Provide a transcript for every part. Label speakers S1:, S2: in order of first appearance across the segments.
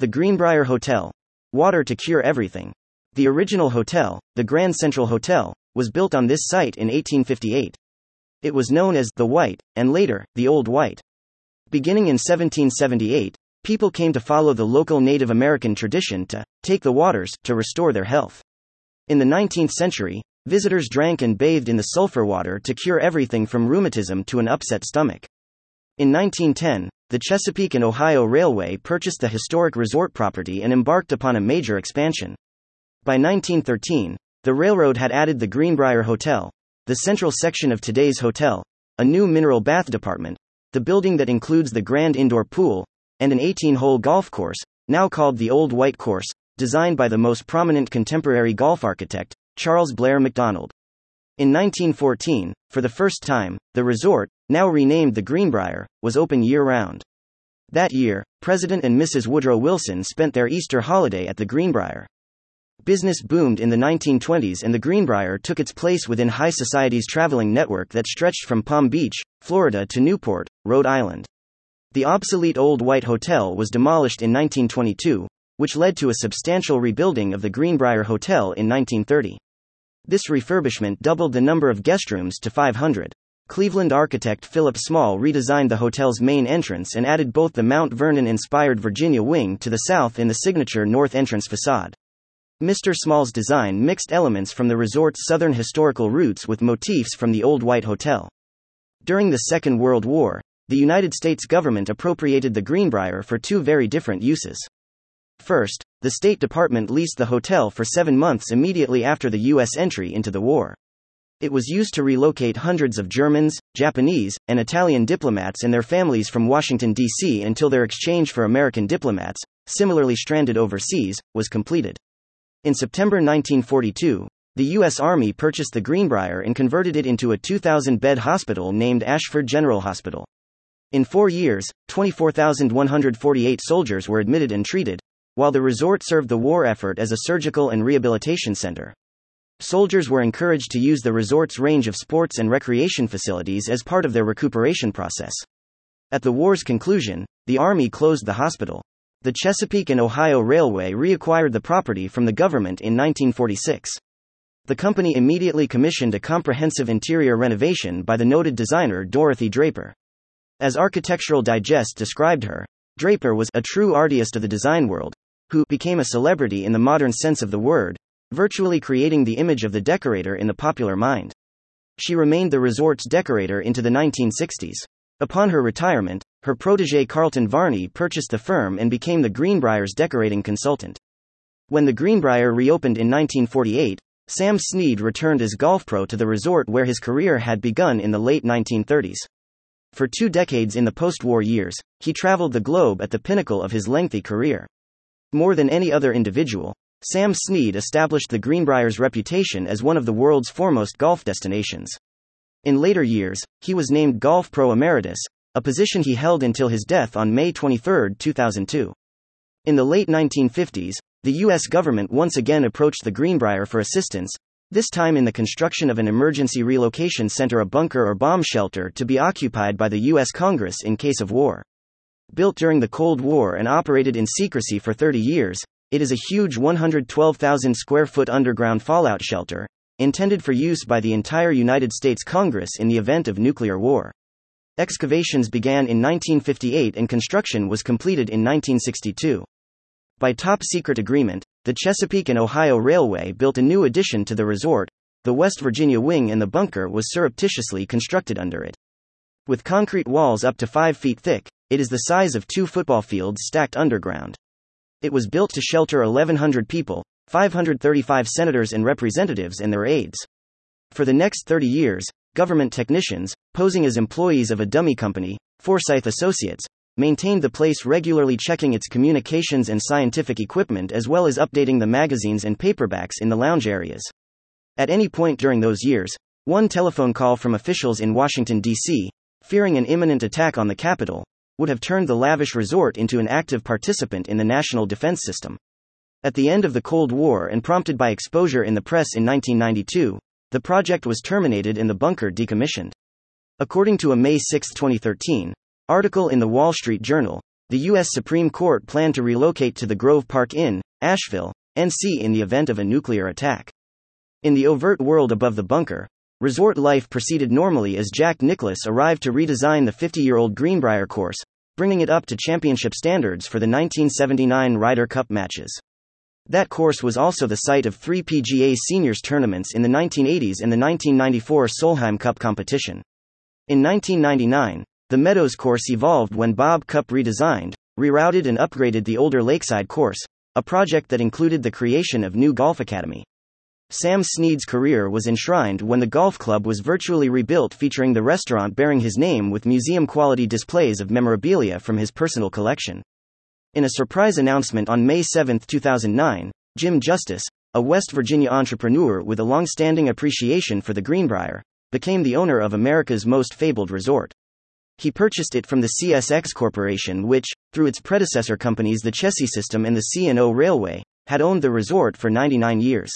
S1: The Greenbrier Hotel. Water to cure everything. The original hotel, the Grand Central Hotel, was built on this site in 1858. It was known as the White, and later, the Old White. Beginning in 1778, people came to follow the local Native American tradition to take the waters to restore their health. In the 19th century, visitors drank and bathed in the sulfur water to cure everything from rheumatism to an upset stomach. In 1910, the Chesapeake and Ohio Railway purchased the historic resort property and embarked upon a major expansion. By 1913, the railroad had added the Greenbrier Hotel, the central section of today's hotel, a new mineral bath department, the building that includes the grand indoor pool, and an 18 hole golf course, now called the Old White Course, designed by the most prominent contemporary golf architect, Charles Blair Macdonald. In 1914, for the first time, the resort, now renamed the Greenbrier, was open year round. That year, President and Mrs. Woodrow Wilson spent their Easter holiday at the Greenbrier. Business boomed in the 1920s and the Greenbrier took its place within high society's traveling network that stretched from Palm Beach, Florida to Newport, Rhode Island. The obsolete Old White Hotel was demolished in 1922, which led to a substantial rebuilding of the Greenbrier Hotel in 1930. This refurbishment doubled the number of guest rooms to 500. Cleveland architect Philip Small redesigned the hotel's main entrance and added both the Mount Vernon inspired Virginia wing to the south in the signature north entrance facade. Mr. Small's design mixed elements from the resort's southern historical roots with motifs from the Old White Hotel. During the Second World War, the United States government appropriated the Greenbrier for two very different uses. First, the State Department leased the hotel for seven months immediately after the U.S. entry into the war. It was used to relocate hundreds of Germans, Japanese, and Italian diplomats and their families from Washington, D.C. until their exchange for American diplomats, similarly stranded overseas, was completed. In September 1942, the U.S. Army purchased the Greenbrier and converted it into a 2,000 bed hospital named Ashford General Hospital. In four years, 24,148 soldiers were admitted and treated, while the resort served the war effort as a surgical and rehabilitation center. Soldiers were encouraged to use the resort's range of sports and recreation facilities as part of their recuperation process. At the war's conclusion, the Army closed the hospital. The Chesapeake and Ohio Railway reacquired the property from the government in 1946. The company immediately commissioned a comprehensive interior renovation by the noted designer Dorothy Draper. As Architectural Digest described her, Draper was a true artist of the design world, who became a celebrity in the modern sense of the word, virtually creating the image of the decorator in the popular mind. She remained the resort's decorator into the 1960s. Upon her retirement, her protege Carlton Varney purchased the firm and became the Greenbrier's decorating consultant. When the Greenbrier reopened in 1948, Sam Snead returned as golf pro to the resort where his career had begun in the late 1930s. For two decades in the post war years, he traveled the globe at the pinnacle of his lengthy career. More than any other individual, Sam Snead established the Greenbrier's reputation as one of the world's foremost golf destinations. In later years, he was named Golf Pro Emeritus, a position he held until his death on May 23, 2002. In the late 1950s, the U.S. government once again approached the Greenbrier for assistance, this time in the construction of an emergency relocation center, a bunker or bomb shelter to be occupied by the U.S. Congress in case of war. Built during the Cold War and operated in secrecy for 30 years, it is a huge 112,000 square foot underground fallout shelter, intended for use by the entire United States Congress in the event of nuclear war. Excavations began in 1958 and construction was completed in 1962. By top secret agreement, the Chesapeake and Ohio Railway built a new addition to the resort. The West Virginia wing and the bunker was surreptitiously constructed under it. With concrete walls up to 5 feet thick, it is the size of two football fields stacked underground. It was built to shelter 1,100 people, 535 senators and representatives and their aides. For the next 30 years, government technicians, posing as employees of a dummy company, Forsyth Associates, maintained the place regularly checking its communications and scientific equipment as well as updating the magazines and paperbacks in the lounge areas. At any point during those years, one telephone call from officials in Washington, D.C., fearing an imminent attack on the Capitol, would have turned the lavish resort into an active participant in the national defense system. At the end of the Cold War and prompted by exposure in the press in 1992, the project was terminated and the bunker decommissioned. According to a May 6, 2013, article in the Wall Street Journal, the U.S. Supreme Court planned to relocate to the Grove Park Inn, Asheville, NC in the event of a nuclear attack. In the overt world above the bunker, resort life proceeded normally as Jack Nicklaus arrived to redesign the 50 year old Greenbrier course, bringing it up to championship standards for the 1979 Ryder Cup matches. That course was also the site of three PGA seniors tournaments in the 1980s and the 1994 Solheim Cup competition. In 1999, the Meadows course evolved when Bob Cupp redesigned, rerouted, and upgraded the older Lakeside course, a project that included the creation of New Golf Academy. Sam Snead's career was enshrined when the golf club was virtually rebuilt, featuring the restaurant bearing his name with museum quality displays of memorabilia from his personal collection. In a surprise announcement on May 7, 2009, Jim Justice, a West Virginia entrepreneur with a long standing appreciation for the Greenbrier, became the owner of America's most fabled resort. He purchased it from the CSX Corporation, which, through its predecessor companies the Chessie System and the C&O Railway, had owned the resort for 99 years.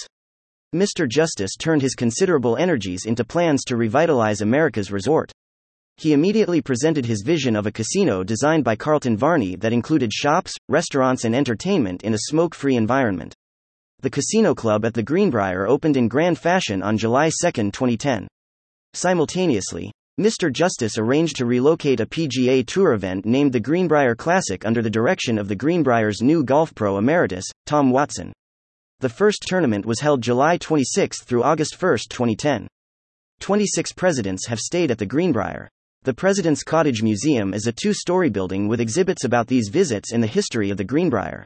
S1: Mr. Justice turned his considerable energies into plans to revitalize America's resort. He immediately presented his vision of a casino designed by Carlton Varney that included shops, restaurants, and entertainment in a smoke free environment. The Casino Club at the Greenbrier opened in grand fashion on July 2, 2010. Simultaneously, Mr. Justice arranged to relocate a PGA Tour event named the Greenbrier Classic under the direction of the Greenbrier's new golf pro emeritus, Tom Watson. The first tournament was held July 26 through August 1, 2010. 26 presidents have stayed at the Greenbrier. The President's Cottage Museum is a two story building with exhibits about these visits and the history of the Greenbrier.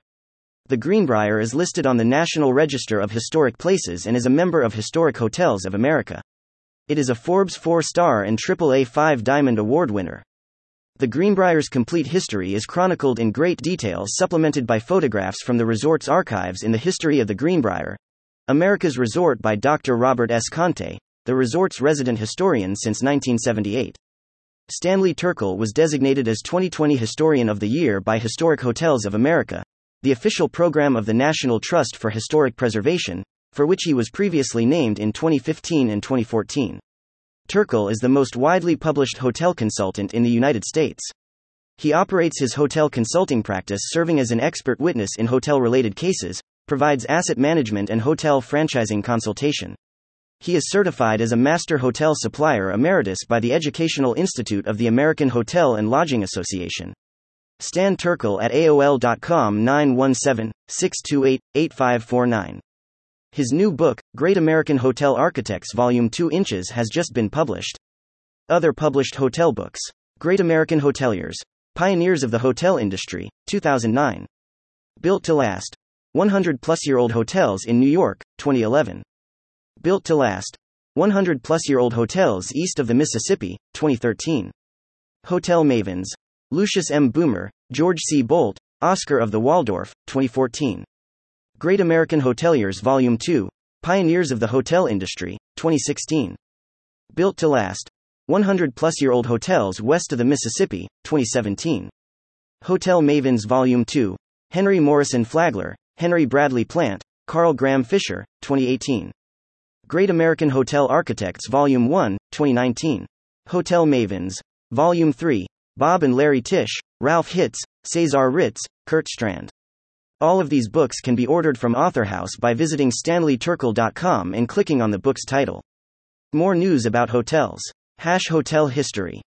S1: The Greenbrier is listed on the National Register of Historic Places and is a member of Historic Hotels of America. It is a Forbes 4 star and AAA 5 Diamond Award winner. The Greenbrier's complete history is chronicled in great detail, supplemented by photographs from the resort's archives in the history of the Greenbrier. America's Resort by Dr. Robert S. Conte, the resort's resident historian since 1978. Stanley Turkel was designated as 2020 Historian of the Year by Historic Hotels of America, the official program of the National Trust for Historic Preservation, for which he was previously named in 2015 and 2014. Turkel is the most widely published hotel consultant in the United States. He operates his hotel consulting practice serving as an expert witness in hotel related cases, provides asset management and hotel franchising consultation. He is certified as a Master Hotel Supplier Emeritus by the Educational Institute of the American Hotel and Lodging Association. Stan Turkel at AOL.com 917 628 8549. His new book, Great American Hotel Architects Volume 2 Inches, has just been published. Other published hotel books Great American Hoteliers, Pioneers of the Hotel Industry, 2009. Built to Last 100 plus year old hotels in New York, 2011. Built to last. 100 plus year old hotels east of the Mississippi, 2013. Hotel Mavens. Lucius M. Boomer, George C. Boldt, Oscar of the Waldorf, 2014. Great American Hoteliers Volume 2, Pioneers of the Hotel Industry, 2016. Built to Last. 100 plus year old hotels west of the Mississippi, 2017. Hotel Mavens Volume 2, Henry Morrison Flagler, Henry Bradley Plant, Carl Graham Fisher, 2018. Great American Hotel Architects Volume 1, 2019. Hotel Mavens. Volume 3. Bob and Larry Tisch, Ralph Hitz, Cesar Ritz, Curt Strand. All of these books can be ordered from AuthorHouse by visiting stanleyturkel.com and clicking on the book's title. More news about hotels. Hash Hotel History.